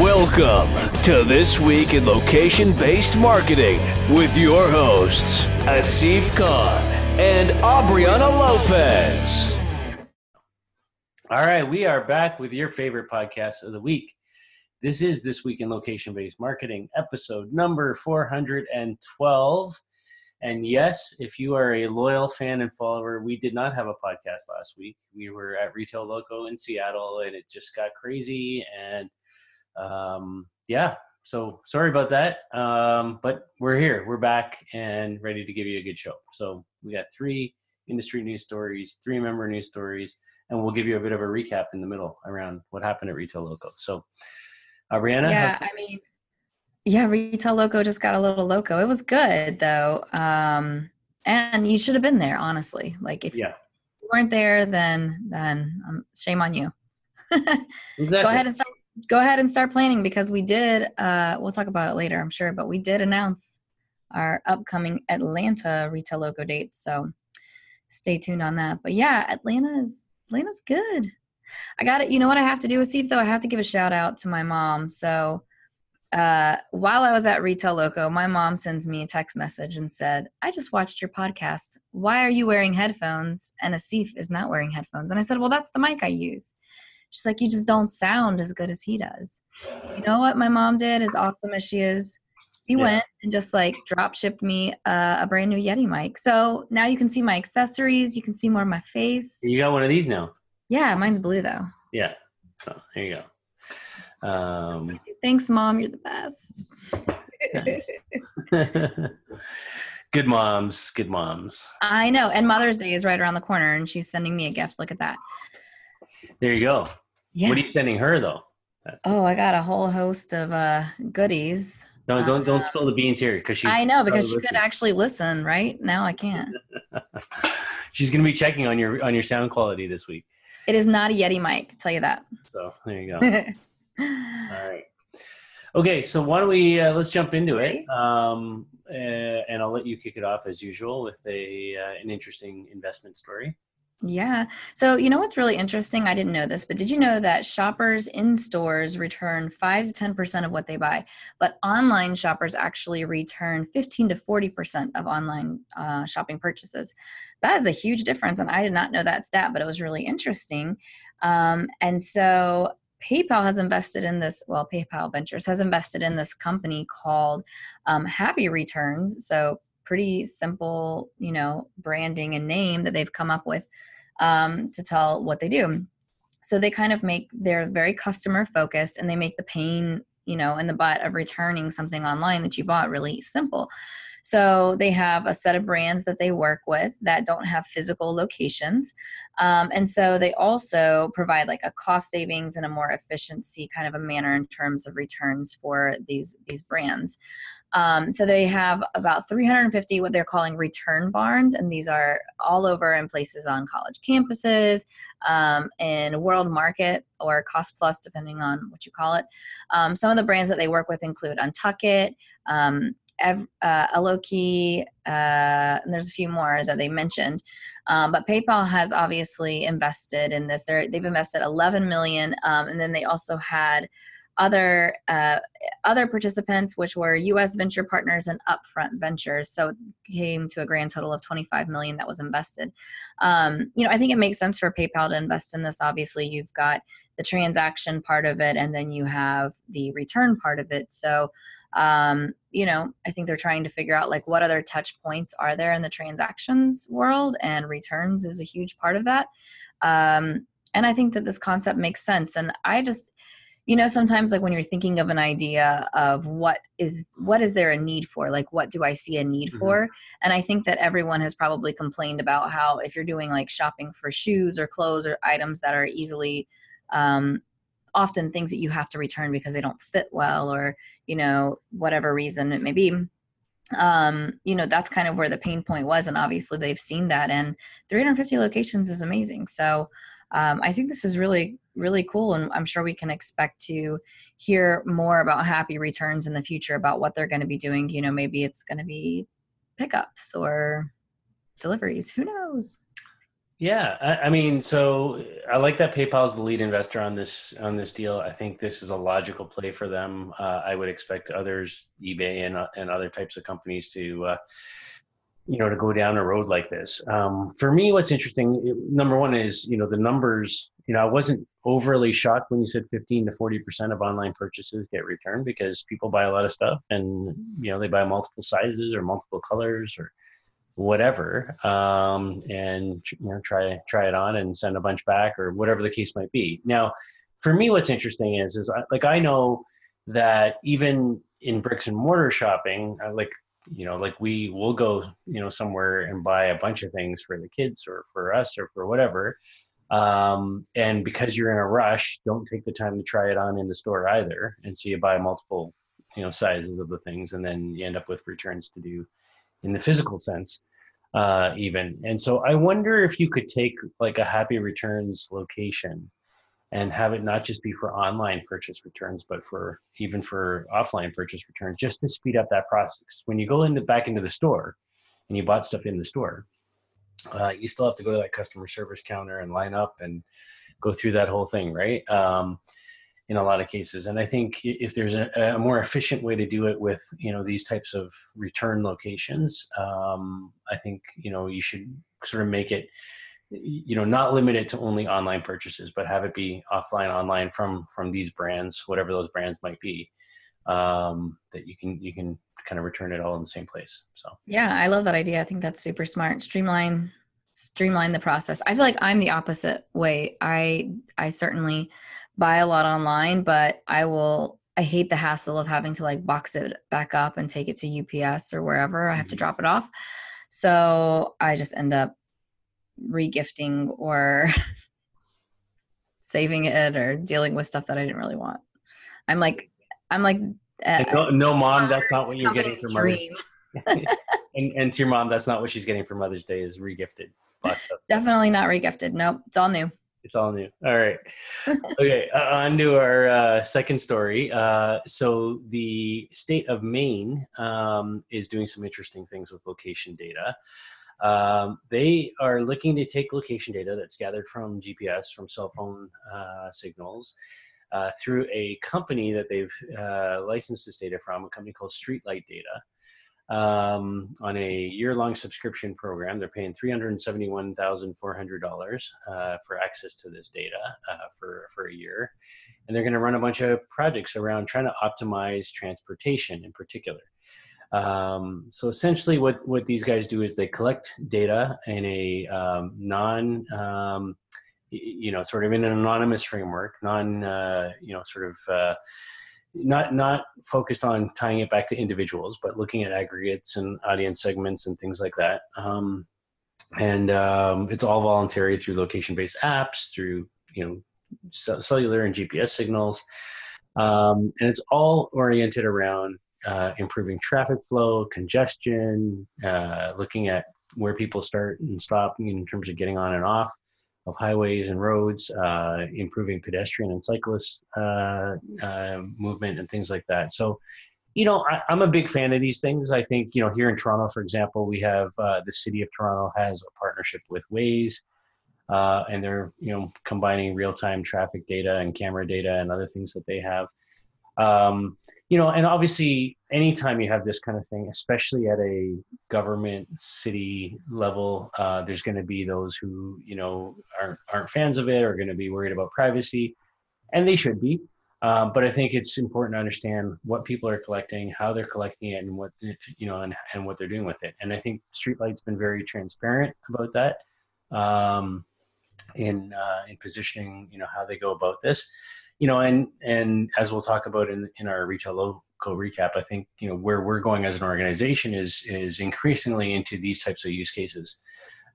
Welcome to This Week in Location Based Marketing with your hosts, Asif Khan and Aubriana Lopez. All right, we are back with your favorite podcast of the week. This is This Week in Location Based Marketing, episode number 412. And yes, if you are a loyal fan and follower, we did not have a podcast last week. We were at Retail Loco in Seattle and it just got crazy. And um, yeah, so sorry about that. Um, but we're here, we're back and ready to give you a good show. So we got three industry news stories, three member news stories, and we'll give you a bit of a recap in the middle around what happened at Retail Loco. So, uh, Brianna? Yeah, I mean, yeah, Retail Loco just got a little loco. It was good though. Um, and you should have been there, honestly. Like if yeah. you weren't there, then then um, shame on you. exactly. Go ahead and start. Go ahead and start planning because we did. Uh, we'll talk about it later, I'm sure, but we did announce our upcoming Atlanta Retail Loco dates. So stay tuned on that. But yeah, Atlanta is Atlanta's good. I got it. You know what I have to do with Steve though? I have to give a shout out to my mom. So uh, while I was at Retail Loco, my mom sends me a text message and said, I just watched your podcast. Why are you wearing headphones? And Asif is not wearing headphones. And I said, Well, that's the mic I use. She's like, You just don't sound as good as he does. You know what my mom did, as awesome as she is? She Yeah. went and just like drop shipped me uh, a brand new Yeti mic. So now you can see my accessories. You can see more of my face. You got one of these now. Yeah, mine's blue though. Yeah. So there you go. Um, Thanks, mom. You're the best. Nice. good moms, good moms. I know. And Mother's Day is right around the corner, and she's sending me a gift. Look at that. There you go. Yeah. What are you sending her though? That's, oh, I got a whole host of uh, goodies. don't don't uh, don't spill the beans here because she's. I know because she could actually listen. Right now, I can't. she's gonna be checking on your on your sound quality this week. It is not a Yeti mic. I'll tell you that. So there you go. All right. Okay, so why don't we uh, let's jump into it, um, uh, and I'll let you kick it off as usual with a uh, an interesting investment story. Yeah. So, you know what's really interesting? I didn't know this, but did you know that shoppers in stores return 5 to 10% of what they buy, but online shoppers actually return 15 to 40% of online uh, shopping purchases? That is a huge difference. And I did not know that stat, but it was really interesting. Um, and so, PayPal has invested in this, well, PayPal Ventures has invested in this company called um, Happy Returns. So, pretty simple, you know, branding and name that they've come up with um, to tell what they do. So they kind of make they're very customer focused and they make the pain, you know, in the butt of returning something online that you bought really simple. So they have a set of brands that they work with that don't have physical locations. Um, and so they also provide like a cost savings and a more efficiency kind of a manner in terms of returns for these these brands. Um, so they have about 350 what they're calling return barns, and these are all over in places on college campuses, um, in World Market or Cost Plus, depending on what you call it. Um, some of the brands that they work with include Untuckit, um, Ev- uh, Eloquii, uh, and there's a few more that they mentioned. Um, but PayPal has obviously invested in this. They're, they've invested 11 million, um, and then they also had other uh, other participants, which were U.S. venture partners and upfront ventures. So it came to a grand total of 25 million that was invested. Um, you know, I think it makes sense for PayPal to invest in this. Obviously, you've got the transaction part of it, and then you have the return part of it. So, um, you know, I think they're trying to figure out like what other touch points are there in the transactions world, and returns is a huge part of that. Um, and I think that this concept makes sense. And I just you know sometimes like when you're thinking of an idea of what is what is there a need for? Like what do i see a need Mhm. for? And i think that everyone has probably complained about how if you're doing like shopping for shoes or clothes or items that are easily um, often things that you have to return because they don't fit well or you know whatever reason it may be. Um you know that's kind of where the pain point was and obviously they've seen that and 350 locations is amazing. So um, i think this is really really cool and i'm sure we can expect to hear more about happy returns in the future about what they're going to be doing you know maybe it's going to be pickups or deliveries who knows Yeah, I, I, mean, so I like that PayPal is the lead investor on this on this deal. I think this is a logical play for them. Uh, I would expect others, eBay and and other types of companies, to uh, you know to go down a road like this. Um, for me, what's interesting, number one is you know the numbers. You know, I wasn't overly shocked when you said 15 to 40 percent of online purchases get returned because people buy a lot of stuff and you know they buy multiple sizes or multiple colors or whatever um, and you know try try it on and send a bunch back or whatever the case might be now for me what's interesting is is I, like i know that even in bricks and mortar shopping like you know like we will go you know somewhere and buy a bunch of things for the kids or for us or for whatever. Um, and because you're in a rush don't take the time to try it on in the store either. And so you buy multiple you know sizes of the things and then you end up with returns to do in the physical sense uh, even. And so i wonder if you could take like a happy returns location and have it not just be for online purchase returns but for even for offline purchase returns just to speed up that process when you go into back into the store and you bought stuff in the store uh, you still have to go to that customer service counter and line up and go through that whole thing right um, in a lot of cases. And I think if there's a, a, more efficient way to do it with you know these types of return locations, um, I think you know you should sort of make it you know not limit it to only online purchases, but have it be offline, online from from these brands, whatever those brands might be, um, that you can you can kind of return it all in the same place. So yeah, I love that idea. I think that's super smart. Streamline streamline the process. I feel like I'm the opposite way. I I certainly buy a lot online, but I will I hate the hassle of having to like box it back up and take it to UPS or wherever I have to mm-hmm. drop it off. So I just end up regifting or saving it or dealing with stuff that I didn't really want. I'm like I'm like uh, no, no mom, that's not what you're getting for Mother's and, and to your mom, that's not what she's getting for Mother's Day is regifted. Definitely not regifted. Nope, it's all new. It's all new. All right. okay, uh, on to our uh, second story. Uh, so, the state of Maine um, is doing some interesting things with location data. Um, they are looking to take location data that's gathered from GPS, from cell phone uh, signals, uh, through a company that they've uh, licensed this data from, a company called Streetlight Data um, on a year-long subscription program. They're paying three hundred seventy-one thousand four hundred dollars uh, for access to this data uh, for for a year, and they're going to run a bunch of projects around trying to optimize transportation in particular. Um, so essentially, what what these guys do is they collect data in a um, non um, you know sort of in an anonymous framework, non uh, you know sort of uh, not not focused on tying it back to individuals, but looking at aggregates and audience segments and things like that. Um, and um, it's all voluntary through location-based apps, through you know cellular and GPS signals, um, and it's all oriented around uh, improving traffic flow, congestion, uh, looking at where people start and stop in terms of getting on and off of highways and roads, uh, improving pedestrian and cyclist uh, uh, movement and things like that. So, you know, I, am a big fan of these things. I think, you know, here in Toronto, for example, we have uh, the city of Toronto has a partnership with Waze. Uh, and they're you know combining real-time traffic data and camera data and other things that they have um, you know, and obviously, anytime you have this kind of thing, especially at a government city level, uh, there's going to be those who you know aren't aren't fans of it, or going to be worried about privacy, and they should be. Uh, but I think it's important to understand what people are collecting, how they're collecting it, and what you know, and, and what they're doing with it. And I think Streetlight's been very transparent about that um, in uh, in positioning, you know, how they go about this you know, and and as we'll talk about in in our Retail Loco recap, I think you know where we're going as an organization is is increasingly into these types of use cases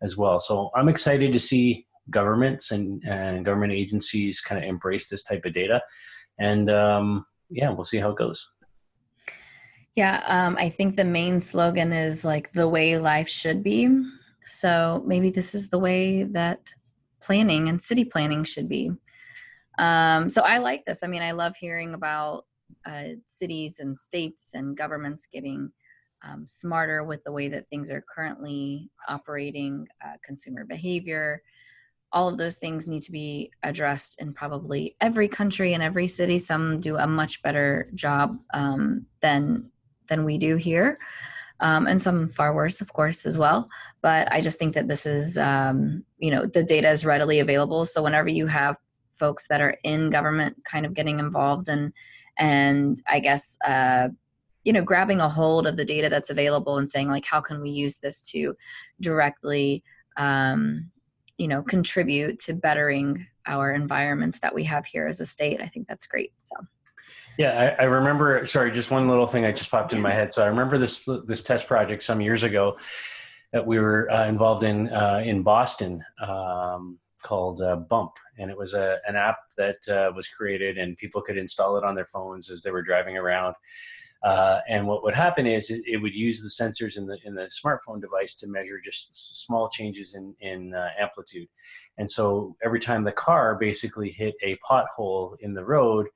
as well. So I'm excited to see governments and and government agencies kind of embrace this type of data, and um, yeah, we'll see how it goes. Yeah, um, I think the Maine slogan is like the way life should be. So maybe this is the way that planning and city planning should be. Um, so I like this. I mean, I love hearing about uh, cities and states and governments getting um, smarter with the way that things are currently operating, uh, consumer behavior, all of those things need to be addressed in probably every country and every city. Some do a much better job um, than than we do here, um, and some far worse, of course, as well. But I just think that this is, um, you know, the data is readily available. So whenever you have folks that are in government kind of getting involved and and I guess uh, you know grabbing a hold of the data that's available and saying like how can we use this to directly um, you know contribute to bettering our environments that we have here as a state? I think that's great so. Yeah i, I remember sorry just one little thing i just popped in my head. So i remember this this test project some years ago that we were uh, involved in uh, in boston um, called uh, bump and it was a, an app that uh, was created and people could install it on their phones as they were driving around uh, and what would happen is it, it, would use the sensors in the in the smartphone device to measure just small changes in in uh, amplitude. And so every time the car basically hit a pothole in the road,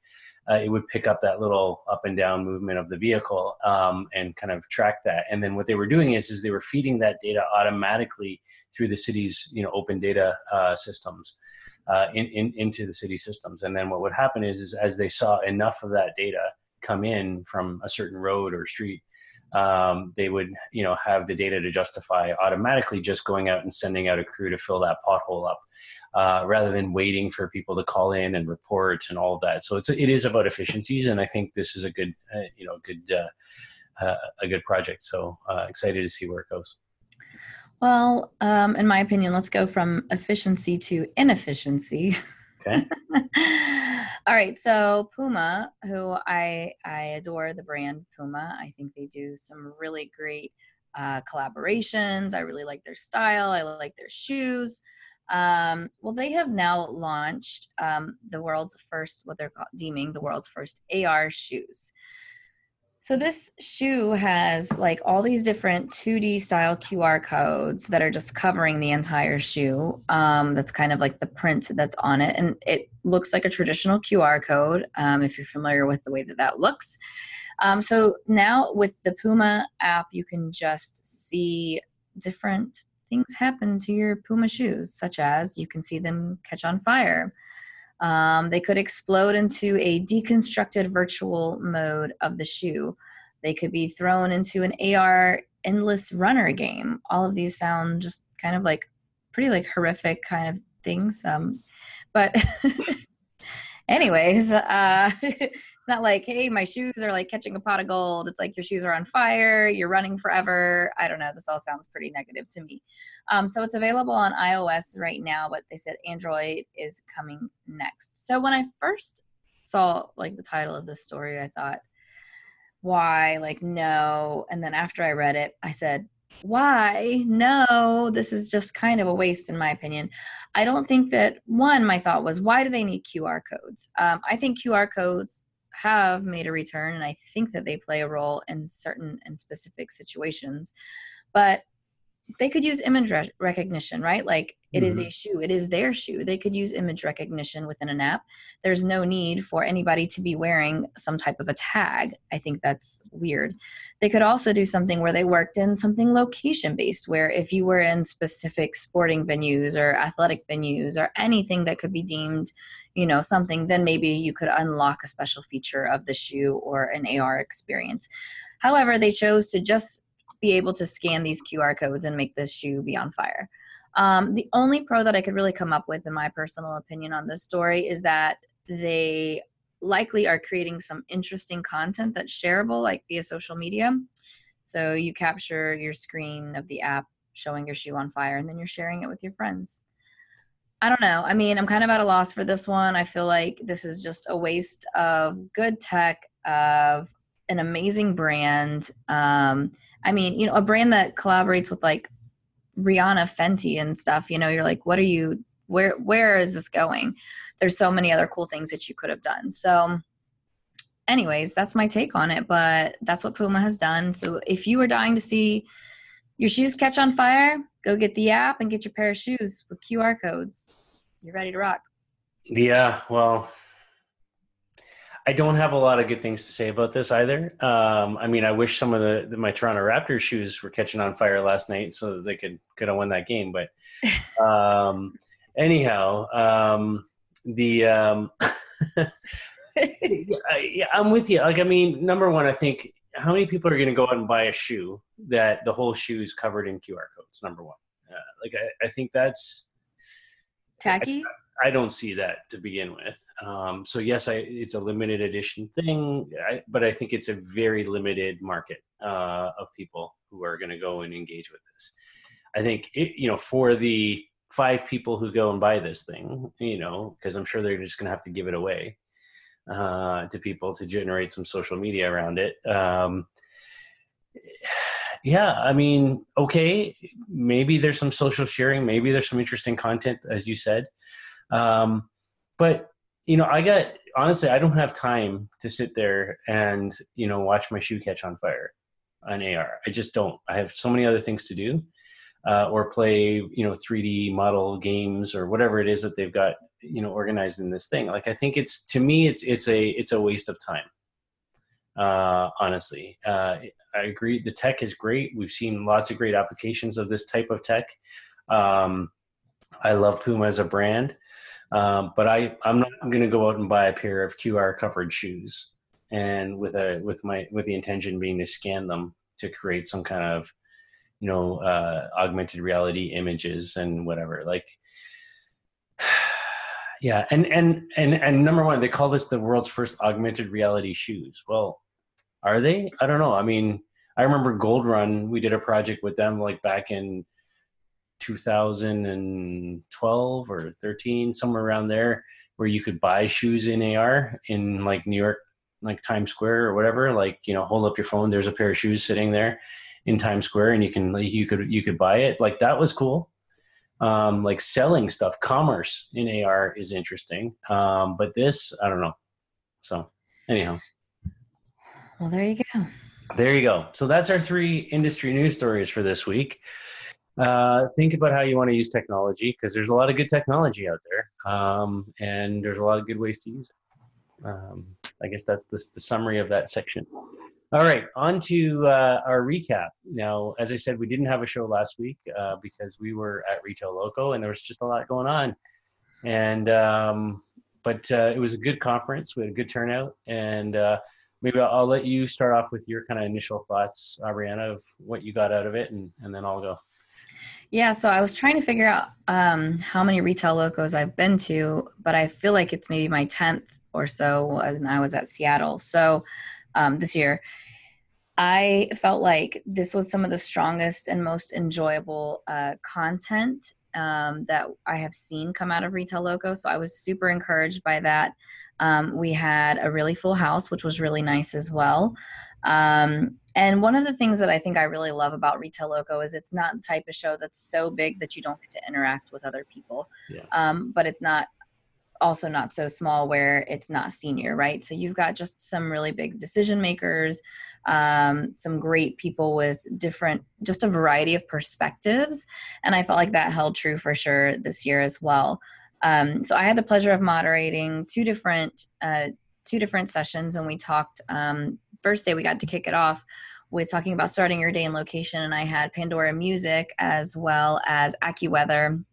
uh, it would pick up that little up and down movement of the vehicle um, and kind of track that. And then what they were doing is is they were feeding that data automatically through the city's you know open data uh, systems. Uh, in, in, into the city systems, and then what would happen is, is as they saw enough of that data, come in from a certain road or street, um, they would you know have the data to justify automatically just going out and sending out a crew to fill that pothole up. Uh, rather than waiting for people to call in and report and all of that, so it's it is about efficiencies, and I think this is a good, uh, you know, good uh, uh a good project. So uh, excited to see where it goes. Well, um, in my opinion, let's go from efficiency to inefficiency. Okay. All right, so Puma, who I I adore the brand Puma. I think they do some really great uh, collaborations. I really like their style. I like their shoes. Um, well, they have now launched um, the world's first, what they're deeming the world's first AR shoes. So this shoe has like all these different 2D style QR codes that are just covering the entire shoe. Um, that's kind of like the print that's on it, and it looks like a traditional QR code. Um, if you're familiar with the way that that looks. Um, so now with the Puma app, you can just see different things happen to your Puma shoes, such as you can see them catch on fire um, they could explode into a deconstructed virtual mode of the shoe. They could be thrown into an AR endless runner game. All of these sound just kind of like pretty like horrific kind of things. Um, but anyways, uh, it's not like, hey, my shoes are like catching a pot of gold. It's like your shoes are on fire, you're running forever. I don't know. This all sounds pretty negative to me. Um, so it's available on iOS right now, but they said Android is coming next. So when I first saw like the title of this story, I thought, why? Like, no. And then after I read it, I said, why? No, this is just kind of a waste, in my opinion. I don't think that one, my thought was, why do they need QR codes? Um, I think QR codes have made a return and i think that they play a role in certain and specific situations but they could use image re- recognition right? Like it mm-hmm. is a shoe it is their shoe. They could use image recognition within an app. There's no need for anybody to be wearing some type of a tag. I think that's weird. They could also do something where they worked in something location based where if you were in specific sporting venues or athletic venues or anything that could be deemed you know something then maybe you could unlock a special feature of the shoe or an ar experience. However they chose to just be able to scan these qr codes and make this shoe be on fire. Um, the only pro that i could really come up with in my personal opinion on this story is that they likely are creating some interesting content that's shareable like via social media. So you capture your screen of the app showing your shoe on fire and then you're sharing it with your friends I don't know. I mean, I'm kind of at a loss for this one. I feel like this is just a waste of good tech, of an amazing brand. Um, I mean, you know, a brand that collaborates with like Rihanna, Fenty, and stuff. You know, you're like, what are you? Where where is this going? There's so many other cool things that you could have done. So, anyways, that's my take on it. But that's what Puma has done. So, if you were dying to see your shoes catch on fire, go get the app and get your pair of shoes with QR codes. You're ready to rock. Yeah, well, I don't have a lot of good things to say about this either. Um, I mean, I wish some of the, the, my Toronto Raptors shoes were catching on fire last night so that they could could have won that game. But um, anyhow, um, the um, yeah, I'm with you. Like, I mean, number one, I think how many people are going to go out and buy a shoe that the whole shoe is covered in QR codes? Number one, uh, like I, I, think that's tacky. I, I, don't see that to begin with. Um, so yes, I, it's a limited edition thing, I, but I think it's a very limited market uh, of people who are going to go and engage with this. I think it, you know for the five people who go and buy this thing, you know, because I'm sure they're just going to have to give it away uh, to people to generate some social media around it. Um, yeah, I mean, okay, maybe there's some social sharing, maybe there's some interesting content, as you said. Um, but you know, I got honestly, I don't have time to sit there and you know watch my shoe catch on fire on AR. I just don't. I have so many other things to do uh, or play you know 3d model games or whatever it is that they've got you know organized in this thing. Like i think it's to me it's it's a it's a waste of time. Uh, honestly. Uh, i agree the tech is great. We've seen lots of great applications of this type of tech. Um, i love puma as a brand. Um, but i i'm not going to go out and buy a pair of qr covered shoes and with a with my with the intention being to scan them to create some kind of you know uh, augmented reality images and whatever. Like yeah and and and and number one they call this the world's first augmented reality shoes well are they i don't know i mean i remember GoldRun we did a project with them like back in 2012 or 13 somewhere around there where you could buy shoes in ar in like new york like times square or whatever like you know hold up your phone there's a pair of shoes sitting there in Times Square and you can you could you could buy it. Like that was cool. Um, like selling stuff, commerce in AR is interesting. Um, but this, I don't know. So anyhow. Well, there you go. There you go. So that's our three industry news stories for this week. Uh, think about how you want to use technology because there's a lot of good technology out there, um, and there's a lot of good ways to use it. Um, I guess that's the, the summary of that section. All right, on to uh, our recap. Now, as I said, we didn't have a show last week uh, because we were at Retail Loco and there was just a lot going on. And um, but uh, it was a good conference. We had a good turnout, and uh, maybe I'll, I'll, let you start off with your kind of initial thoughts, Ariana, of what you got out of it, and, and then I'll go. Yeah, so I was trying to figure out um, how many retail locos I've been to, but I feel like it's maybe my tenth or so, and I was at Seattle. So um, this year, I felt like this was some of the strongest and most enjoyable uh, content um, that I have seen come out of Retail Loco. So I was super encouraged by that. Um, we had a really full house, which was really nice as well. Um, and one of the things that I think I really love about Retail Loco is it's not the type of show that's so big that you don't get to interact with other people. Yeah. Um, but it's not also not so small where it's not senior, right? So you've got just some really big decision makers, um, some great people with different, just a variety of perspectives. And I felt like that held true for sure this year as well. Um, so I had the pleasure of moderating two different, uh, two different sessions, and we talked. Um, first day we got to kick it off with talking about starting your day in location, and I had Pandora Music as well as AccuWeather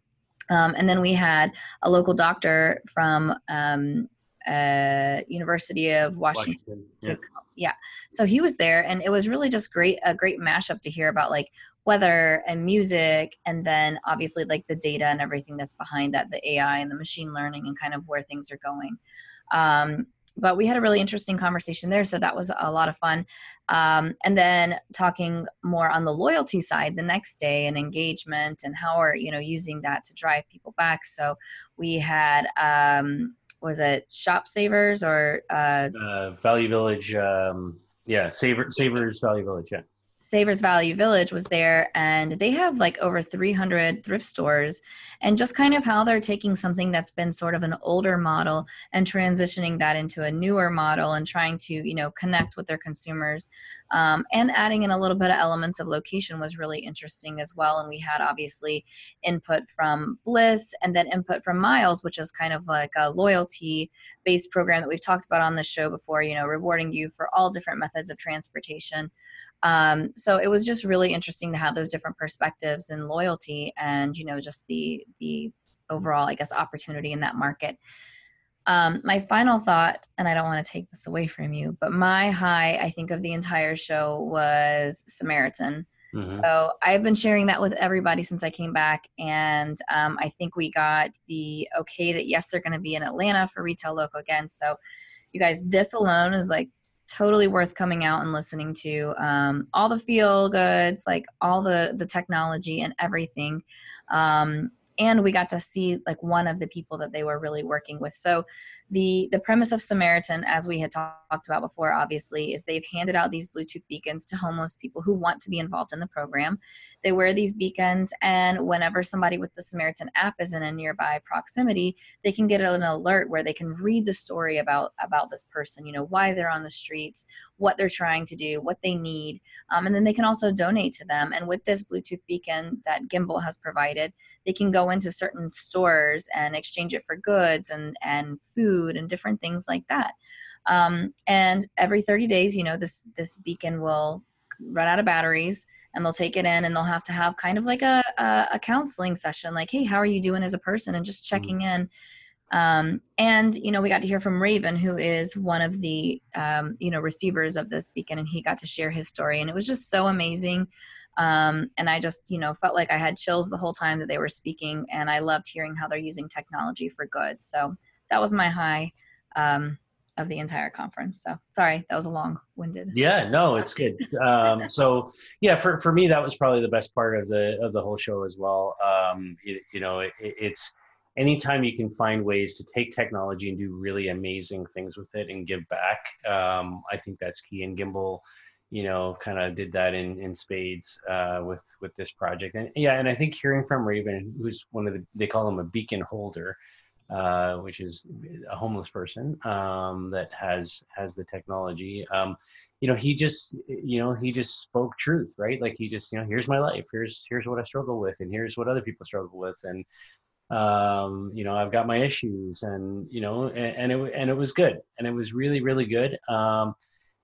um, and then we had a local doctor from um, uh, University of Washington. Washington. Yeah. Yeah. So he was there, and it was really just great a great mashup to hear about like weather and music, and then obviously like the data and everything that's behind that, the AI and the machine learning, and kind of where things are going. Um, but we had a really interesting conversation there so that was a lot of fun um, and then talking more on the loyalty side the next day and engagement and how are you know using that to drive people back so we had um, was it shop savers or uh, uh, value village um, yeah saver savers value village yeah Savers Value Village was there, and they have like over 300 thrift stores, and just kind of how they're taking something that's been sort of an older model and transitioning that into a newer model and trying to, you know, connect with their consumers, um, and adding in a little bit of elements of location was really interesting as well. And we had obviously input from Blis and then input from Miles, which is kind of like a loyalty based program that we've talked about on the show before, you know, rewarding you for all different methods of transportation. Um, so it was just really interesting to have those different perspectives and loyalty and, you know, just the, the overall, I guess, opportunity in that market. Um, my final thought, and I don't want to take this away from you, but my high, I think, of the entire show was Samaritan. Mm-hmm. So I've been sharing that with everybody since I came back, and um, I think we got the okay that yes, they're going to be in Atlanta for Retail Loco again. So, you guys, this alone is like totally worth coming out and listening to. Um, all the feel goods, like all the the technology and everything. Um, and we got to see like one of the people that they were really working with. So the the premise of samaritan as we had talked about before obviously is they've handed out these bluetooth beacons to homeless people who want to be involved in the program. They wear these beacons and whenever somebody with the samaritan app is in a nearby proximity they can get an alert where they can read the story about about this person you know why they're on the streets what they're trying to do what they need um, and then they can also donate to them. And with this bluetooth beacon that gimbal has provided they can go into certain stores and exchange it for goods and and food and different things like that. Um, and every 30 days you know this this beacon will run out of batteries and they'll take it in and they'll have to have kind of like a, a, a counseling session like hey how are you doing as a person? and just mm-hmm. checking in. Um, and you know we got to hear from raven who is one of the um, you know receivers of this beacon and he got to share his story and it was just so amazing um, and I just, you know, felt like I had chills the whole time that they were speaking, and I loved hearing how they're using technology for good. So that was my high um, of the entire conference. So sorry, that was a long-winded. Yeah, no, it's good. Um, so yeah, for for me, that was probably the best part of the of the whole show as well. Um, you, you know, it, it's anytime you can find ways to take technology and do really amazing things with it and give back. Um, I think that's key. And Gimbal you know, kind of did that in in spades uh, with with this project. And yeah, and I think hearing from Raven, who's one of the they call him a beacon holder, uh, which is a homeless person um, that has has the technology. Um, you know, he just you know he just spoke truth, right? Like he just you know here's my life, here's here's what I struggle with, and here's what other people struggle with, and um, you know I've got my issues, and you know, and, and it and it was good, and it was really really good. Um,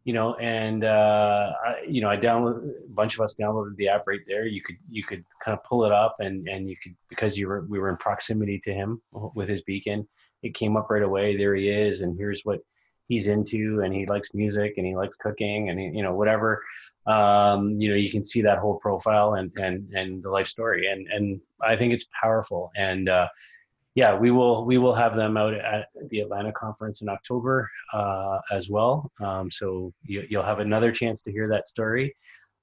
you know, and uh, I, you know, I downloaded a bunch of us downloaded the app right there. You could you could kind of pull it up, and and you could because you were we were in proximity to him with his beacon. It came up right away. There he is, and here's what he's into, and he likes music, and he likes cooking, and he, you know whatever. Um, you know, you can see that whole profile and and and the life story, and and I think it's powerful. And uh, yeah, we will we will have them out at the Atlanta conference in October uh, as well. Um, so you, will have another chance to hear that story.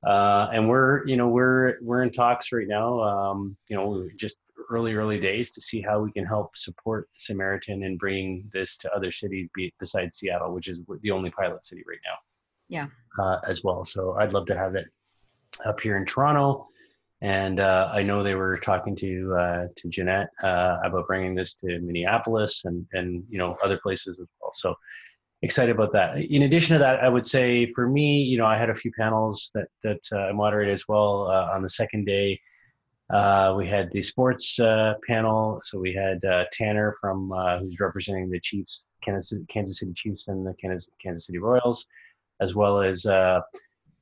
Uh, and we're you know we're we're in talks right now. Um, you know, just early early days to see how we can help support Samaritan and bring this to other cities besides Seattle, which is the only pilot city right now. Yeah. Uh, as well. So I'd love to have it up here in Toronto and uh, I know they were talking to uh, to Jeanette uh, about bringing this to Minneapolis and and you know other places as well. So excited about that. In addition to that, I would say for me, you know, I had a few panels that that uh, I moderated as well uh, on the second day. Uh, we had the sports panel, so we had Tanner from who's representing the Chiefs, Kansas, Kansas City Chiefs, and the Kansas Kansas City Royals, as well as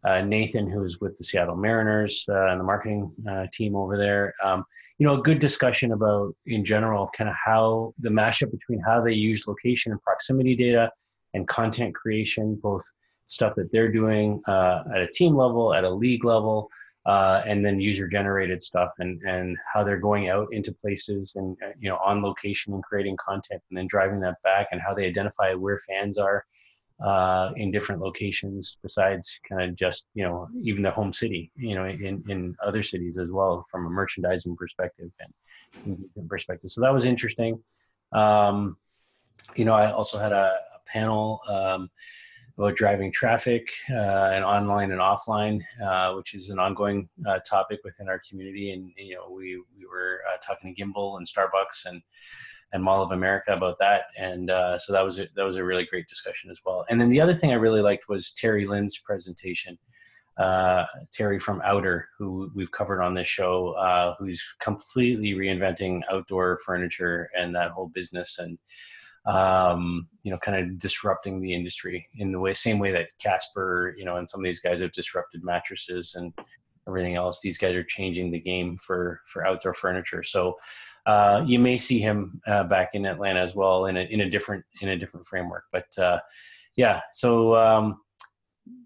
uh, Nathan, who's with the Seattle Mariners uh, and the marketing uh, team over there. Um, you know, a good discussion about, in general, kind of how the mashup between how they use location and proximity data and content creation, both stuff that they're doing uh, at a team level, at a league level, uh, and then user generated stuff and, and how they're going out into places and, uh, you know, on location and creating content and then driving that back and how they identify where fans are uh, in different locations besides kind of just you know even the home city you know in, in other cities as well from a merchandising perspective and perspective. So that was interesting. Um, you know i also had a, a panel um, about driving traffic uh, and online and offline uh, which is an ongoing uh, topic within our community. And you know we, we were uh, talking to gimbal and starbucks and and Mall of America about that, and uh, so that was a, that was a really great discussion as well. And then the other thing I really liked was Terry Lin's presentation. Uh, Terry from Outer, who we've covered on this show, uh, who's completely reinventing outdoor furniture and that whole business, and um, you know, kind of disrupting the industry in the way same way that Casper, you know, and some of these guys have disrupted mattresses and everything else. These guys are changing the game for for outdoor furniture. So uh, you may see him uh, back in Atlanta as well in a in a different in a different framework. But uh, yeah, so um,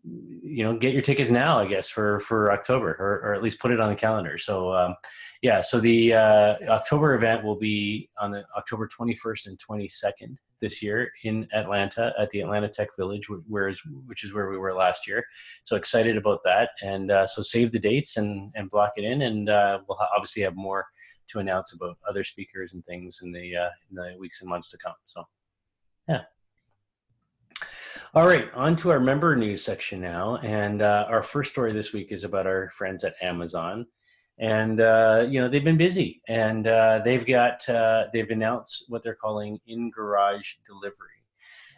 you know, get your tickets now, I guess, for for October, or, or at least put it on the calendar. So um, yeah, so the uh, October event will be on the October 21st and 22nd this year in Atlanta at the Atlanta Tech Village, where is, which is where we were last year. So excited about that, and uh, so save the dates and and block it in, and uh, we'll obviously have more to announce about other speakers and things in the uh, in the weeks and months to come. So yeah. All right, on to our member news section now. And uh, our first story this week is about our friends at Amazon. And, uh, you know, they've been busy and uh, they've got, uh, they've announced what they're calling in garage delivery.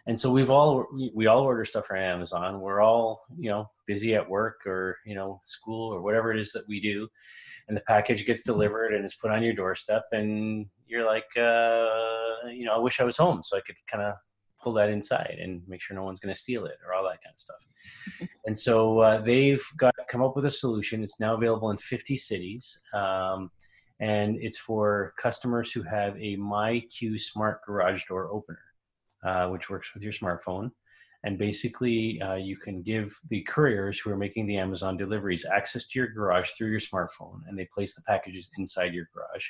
And so we've all, we all order stuff from Amazon. We're all, you know, busy at work or, you know, school or whatever it is that we do. And the package gets delivered and it's put on your doorstep. And you're like, uh, you know, I wish I was home so I could kind of pull that inside and make sure no one's going to steal it or all that kind of stuff. and so uh, they've got come up with a solution. It's now available in 50 cities, um, and it's for customers who have a MyQ smart garage door opener, uh, which works with your smartphone. And basically, uh, you can give the couriers who are making the Amazon deliveries access to your garage through your smartphone, and they place the packages inside your garage.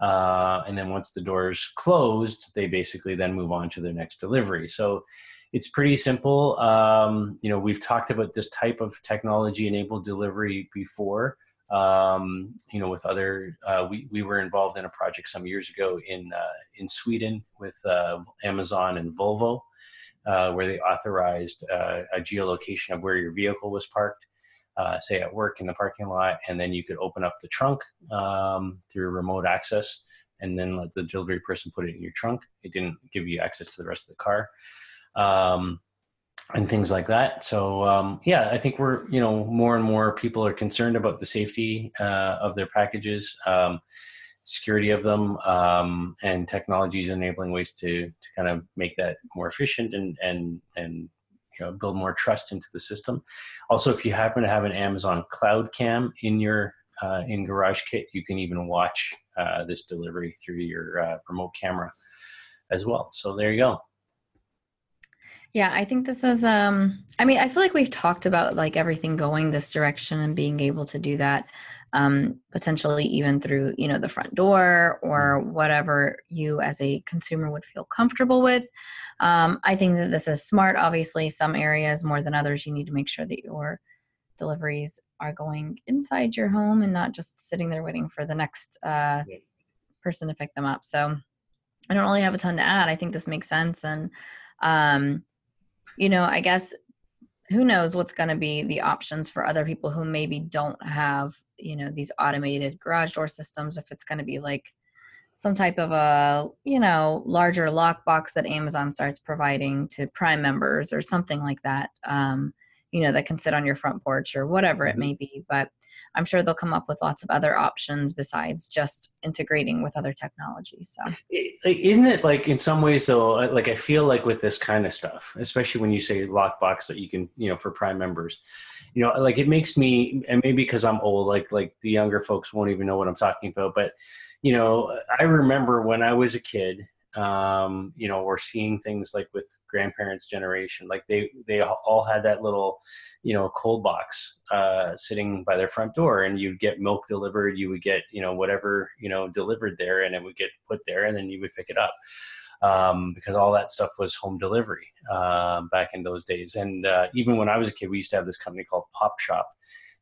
Uh, and then once the doors closed, they basically then move on to their next delivery. So it's pretty simple. Um, you know, we've talked about this type of technology-enabled delivery before. Um, you know, with other, uh, we we were involved in a project some years ago in uh, in Sweden with uh, Amazon and Volvo, uh, where they authorized uh, a geolocation of where your vehicle was parked uh, say at work in the parking lot, and then you could open up the trunk um, through remote access and then let the delivery person put it in your trunk. It didn't give you access to the rest of the car. Um, and things like that. So um, yeah, I think we're you know more and more people are concerned about the safety uh, of their packages, um, security of them, um, and technologies enabling ways to to kind of make that more efficient and and and you know, build more trust into the system. Also, if you happen to have an Amazon Cloud Cam in your uh, in Garage Kit, you can even watch uh, this delivery through your uh, remote camera as well. So there you go. Yeah, I think this is um I mean, I feel like we've talked about like everything going this direction and being able to do that um potentially even through, you know, the front door or mm-hmm. whatever you as a consumer would feel comfortable with. Um I think that this is smart. Obviously, some areas more than others you need to make sure that your deliveries are going inside your home and not just sitting there waiting for the next uh person to pick them up. So I don't really have a ton to add. I think this makes sense and um you know, I guess who knows what's going to be the options for other people who maybe don't have, you know, these automated garage door systems. If it's going to be like some type of a, you know, larger lockbox that Amazon starts providing to Prime members or something like that. Um, you know that can sit on your front porch or whatever it mm-hmm. may be but i'm sure they'll come up with lots of other options besides just integrating with other technologies so. Isn't it like in some ways though like i feel like with this kind of stuff especially when you say lockbox that you can you know for prime members you know like it makes me and maybe because i'm old like like the younger folks won't even know what i'm talking about but you know i remember when i was a kid um, you know, we're seeing things like with grandparents' generation, like they they all had that little, you know, cold box uh, sitting by their front door, and you'd get milk delivered, you would get you know whatever you know delivered there, and it would get put there, and then you would pick it up. Um, because all that stuff was home delivery uh, back in those days. And uh, even when I was a kid, we used to have this company called Pop Shoppe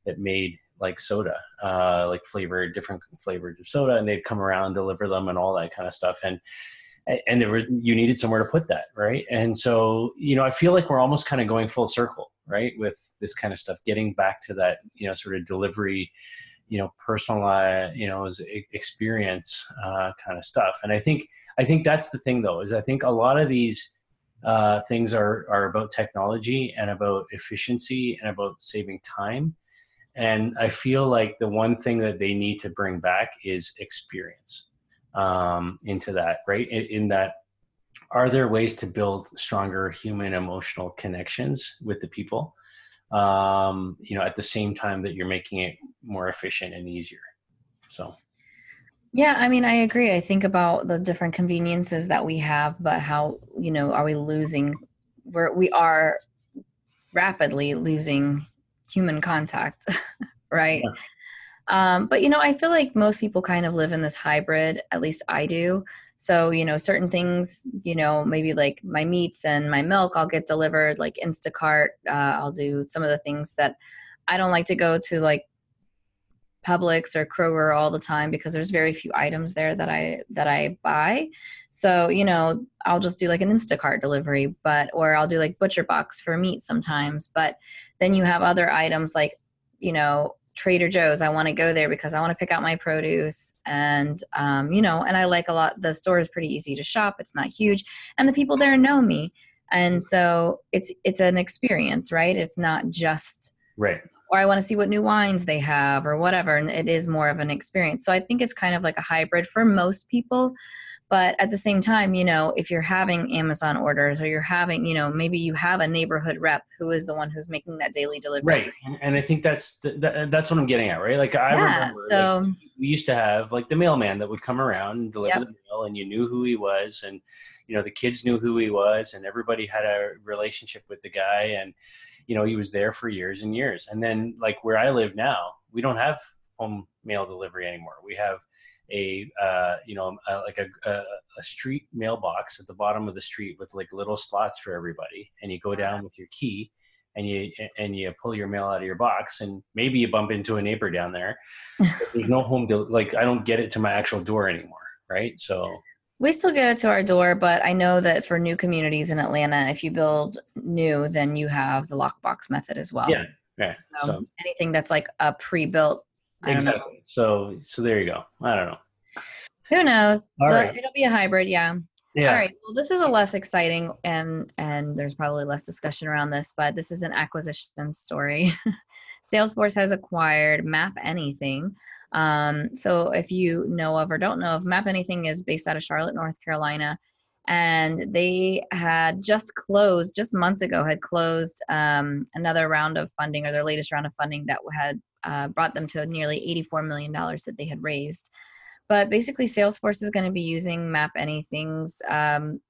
that made like soda, uh, like flavored, different flavored soda, and they'd come around, deliver them, and all that kind of stuff. And and there was you needed somewhere to put that right? And so you know i feel like we're almost kind of going full circle right with this kind of stuff getting back to that you know sort of delivery you know personalized you know experience uh, kind of stuff. And i think i think that's the thing though is i think a lot of these uh, things are are about technology and about efficiency and about saving time. And i feel like the one thing that they need to bring back is experience um, into that, right? In, in, that, are there ways to build stronger human emotional connections with the people? um, you know, at the same time that you're making it more efficient and easier. So. Yeah, I mean, I agree. I think about the different conveniences that we have, but how you know are we losing? We're we are rapidly losing human contact, right? Yeah. Um, but you know, I feel like most people kind of live in this hybrid. At least I do. So you know, certain things, you know, maybe like my meats and my milk, I'll get delivered like Instacart. Uh, I'll do some of the things that I don't like to go to like Publix or Kroger all the time because there's very few items there that I that I buy. So, you know, I'll just do like an Instacart delivery, but or I'll do like Butcher Box for meat sometimes. But then you have other items like, you know, Trader Joe's. I want to go there because I want to pick out my produce, and um, you know, and I like a lot. The store is pretty easy to shop. It's not huge, and the people there know me, and so it's it's an experience, right? It's not just right or I want to see what new wines they have or whatever. And it is more of an experience. So I think it's kind of like a hybrid for most people. But at the same time, you know, if you're having Amazon orders or you're having, you know, maybe you have a neighborhood rep who is the one who's making that daily delivery. Right. And I think that's the, that, that's what I'm getting at, right? Like I yeah, remember so, like, we used to have like the mailman that would come around and deliver yep. the mail and you knew who he was and you know the kids knew who he was and everybody had a relationship with the guy and you know he was there for years and years and then like where i live now we don't have home mail delivery anymore we have a uh, you know a, like a, a, a, street mailbox at the bottom of the street with like little slots for everybody and you go down with your key and you and you pull your mail out of your box and maybe you bump into a neighbor down there there's no home del- like i don't get it to my actual door anymore right so we still get it to our door, but I know that for new communities in Atlanta, if you build new, then you have the lockbox method as well. Yeah. Yeah. So, so anything that's like a pre-built. Exactly. So so there you go. I don't know. Who knows? All but right. It'll be a hybrid. Yeah. Yeah. All right. Well, this is a less exciting and and there's probably less discussion around this, but this is an acquisition story. Salesforce has acquired Map Anything, um, so if you know of or don't know of, Map Anything is based out of Charlotte, North Carolina. And they had just closed, just months ago, had closed um, another round of funding or their latest round of funding that had uh, brought them to nearly $84 million that they had raised. But basically, Salesforce is going to be using Map Anything's um,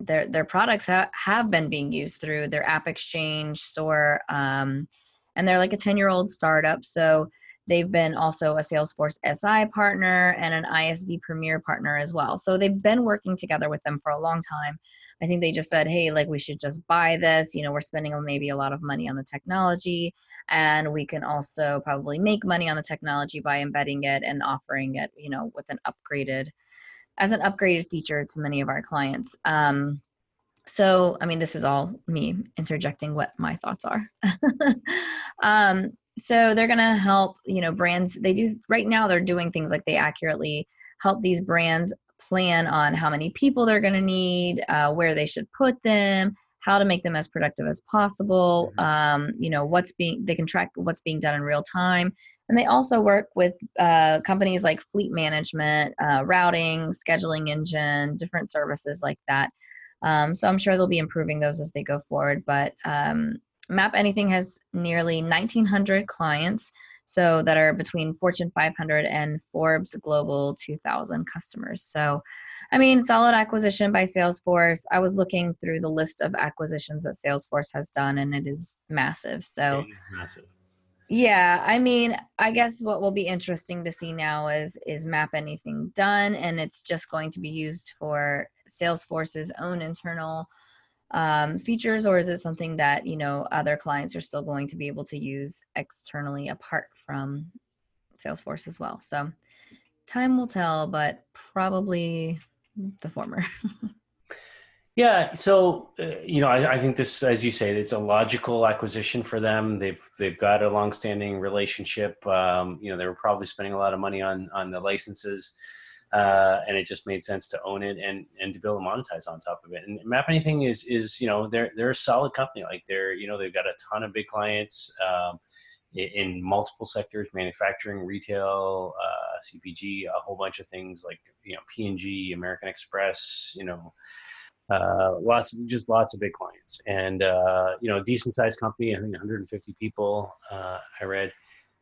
their their products ha- have been being used through their App Exchange store, um, and they're like a ten year old startup. So They've been also a Salesforce SI partner and an ISV Premier partner as well. So they've been working together with them for a long time. I think they just said, hey, like we should just buy this. You know, we're spending maybe a lot of money on the technology, and we can also probably make money on the technology by embedding it and offering it, you know, with an upgraded, as an upgraded feature to many of our clients. Um, so, I mean, this is all me interjecting what my thoughts are. um, so they're going to help you know brands they do right now they're doing things like they accurately help these brands plan on how many people they're going to need uh, where they should put them how to make them as productive as possible mm-hmm. um, you know what's being they can track what's being done in real time and they also work with uh, companies like fleet management uh, routing scheduling engine different services like that um, so i'm sure they'll be improving those as they go forward but um, Map Anything has nearly 1,900 clients, so that are between Fortune 500 and Forbes Global 2000 customers. So, I mean, solid acquisition by Salesforce. I was looking through the list of acquisitions that Salesforce has done, and it is massive. So, massive. Yeah, I mean, I guess what will be interesting to see now is is Map Anything done, and it's just going to be used for Salesforce's own internal um, features or is it something that you know other clients are still going to be able to use externally apart from salesforce as well? So time will tell but probably the former. Yeah so uh, you know I, I, think this as you say it's a logical acquisition for them. They've they've got a long-standing relationship. Um, you know they were probably spending a lot of money on on the licenses uh, and it just made sense to own it and and to be able to monetize on top of it. And Map Anything is is you know they're they're a solid company. Like they're you know they've got a ton of big clients. Um, in multiple sectors manufacturing retail uh, cpg a whole bunch of things like you know p&g american express you know uh, lots, just lots of big clients, and uh, you know, decent sized company. I think 150 people. Uh, I read,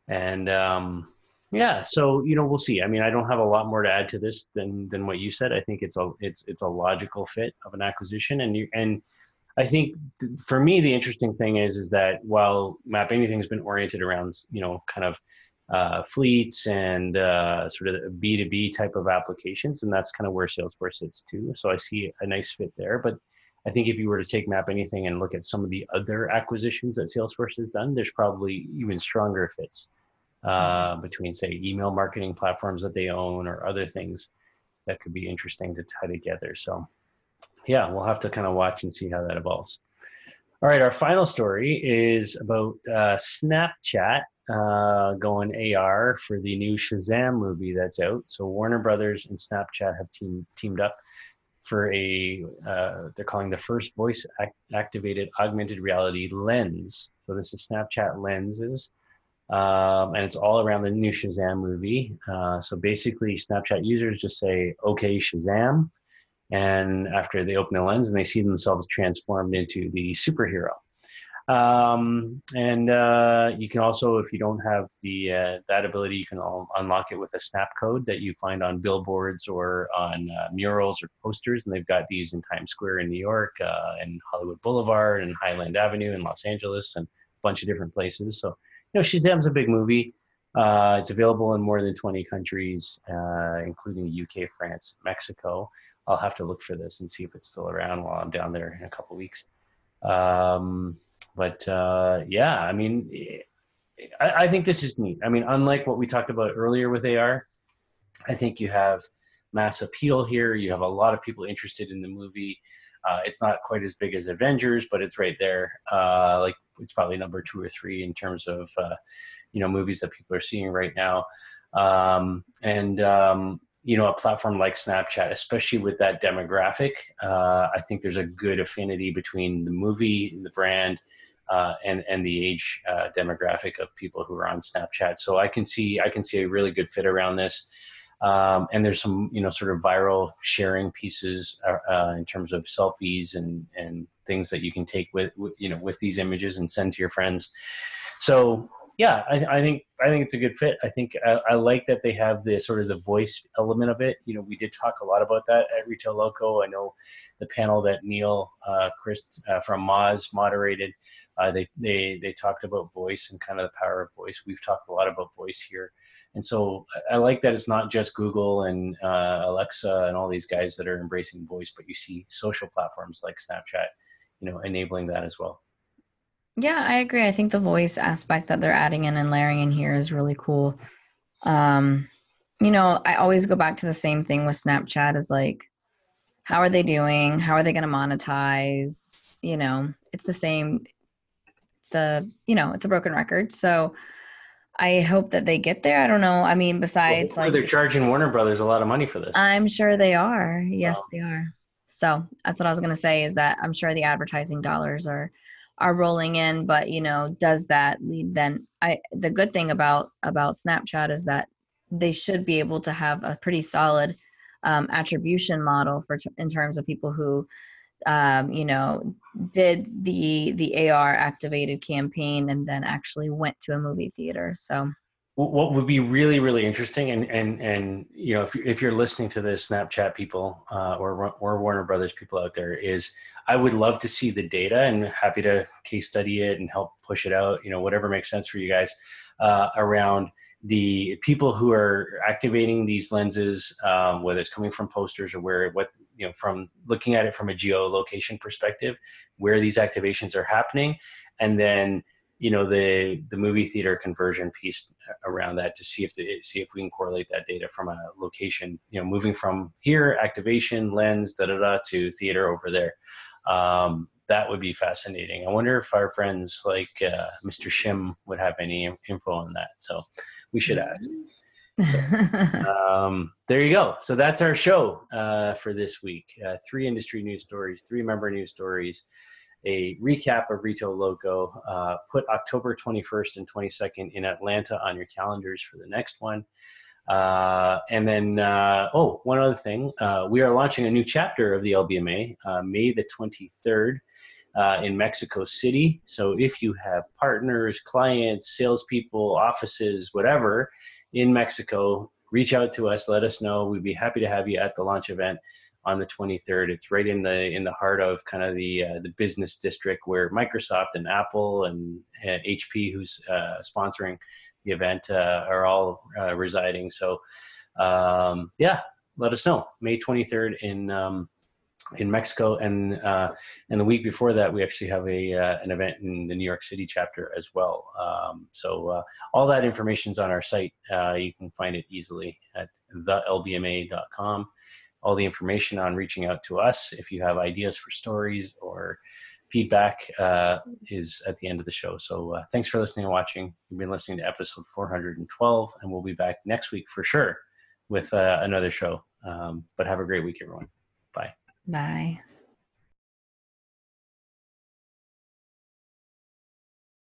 and um, yeah, so you know, we'll see. I mean, I don't have a lot more to add to this than than what you said. I think it's a it's it's a logical fit of an acquisition, and you and I think th- for me the interesting thing is is that while Map Anything's been oriented around you know kind of uh, fleets and uh, sort of B2B type of applications, and that's kind of where Salesforce sits too. So I see a nice fit there. But I think if you were to take Map Anything and look at some of the other acquisitions that Salesforce has done, there's probably even stronger fits uh, between, say, email marketing platforms that they own or other things that could be interesting to tie together. So, yeah, we'll have to kind of watch and see how that evolves. All right, our final story is about uh, Snapchat uh, going AR for the new Shazam movie that's out. So Warner Brothers and Snapchat have team, teamed up for a uh, they're calling the first voice act- activated augmented reality lens. So this is Snapchat lenses. Um, and it's all around the new Shazam movie. Uh, so basically, Snapchat users just say, "Okay, Shazam," and after they open the lens and they see themselves transformed into the superhero. Um, and uh, you can also, if you don't have the uh, that ability, you can unlock it with a snap code that you find on billboards or on uh, murals or posters. And they've got these in Times Square in New York, uh, and Hollywood Boulevard, and Highland Avenue in Los Angeles, and a bunch of different places. So, know, Shazam's a big movie. Uh, it's available in more than 20 countries, uh, including UK, France, Mexico. I'll have to look for this and see if it's still around while I'm down there in a couple weeks. Um, but uh, yeah, I mean, I, I, think this is neat. I mean, unlike what we talked about earlier with AR, I think you have mass appeal here. You have a lot of people interested in the movie. Uh, it's not quite as big as Avengers, but it's right there. Uh, like it's probably number two or three in terms of uh, you know movies that people are seeing right now. Um, and um, you know a platform like snapchat especially with that demographic uh, i think there's a good affinity between the movie the brand uh, and and the age uh, demographic of people who are on snapchat so i can see i can see a really good fit around this um, and there's some you know sort of viral sharing pieces uh, uh in terms of selfies and and things that you can take with, with you know with these images and send to your friends. So yeah, I, I, think I think it's a good fit. I think I, I, like that they have the sort of the voice element of it. You know, we did talk a lot about that at Retail Loco. I know the panel that Neil uh, Chris uh, from Moz moderated. Uh, they they they talked about voice and kind of the power of voice. We've talked a lot about voice here, and so I like that it's not just Google and uh, Alexa and all these guys that are embracing voice, but you see social platforms like Snapchat, you know, enabling that as well. Yeah, I agree. I think the voice aspect that they're adding in and layering in here is really cool. Um, you know, I always go back to the same thing with Snapchat is like, how are they doing? How are they going to monetize? You know, it's the same. It's the, you know, it's a broken record. So I hope that they get there. I don't know. I mean, besides, well, like, they're charging Warner Brothers a lot of money for this. I'm sure they are. Yes, wow. they are. So that's what I was going to say is that I'm sure the advertising dollars are are rolling in but you know does that lead then i the good thing about about snapchat is that they should be able to have a pretty solid um, attribution model for t- in terms of people who um, you know did the the ar activated campaign and then actually went to a movie theater. So what would be really really interesting and and and you know if, if you're listening to this snapchat people uh, or or warner brothers people out there is i would love to see the data and happy to case study it and help push it out you know whatever makes sense for you guys uh, around the people who are activating these lenses um, whether it's coming from posters or where what you know from looking at it from a geolocation perspective where these activations are happening and then you know the the movie theater conversion piece around that to see if the, see if we can correlate that data from a location you know moving from here activation lens da da da to theater over there. Um, that would be fascinating. I wonder if our friends like uh, mr shim would have any info on that. So we should ask. So, um, there you go. So that's our show uh, for this week. Uh, three industry news stories three member news stories a recap of Retail Loco. Uh, put October 21st and 22nd in Atlanta on your calendars for the next one. Uh, and then, uh, oh, one other thing, uh, we are launching a new chapter of the LBMA uh, May the 23rd uh, in Mexico City. So if you have partners, clients, salespeople, offices, whatever in Mexico, reach out to us. Let us know. We'd be happy to have you at the launch event on the 23rd. It's right in the in the heart of kind of the uh, the business district where Microsoft and Apple and, HP, who's uh, sponsoring the event, uh, are all uh, residing. So um, yeah, let us know. May 23rd in um, in Mexico, and uh, and the week before that, we actually have a uh, an event in the New York City chapter as well. Um, so all that information is on our site. you can find it easily at thelbma.com all the information on reaching out to us. If you have ideas for stories or feedback, uh, is at the end of the show. So uh, thanks for listening and watching. You've been listening to episode 412, and we'll be back next week for sure with uh, another show. Um, but have a great week, everyone. Bye. Bye.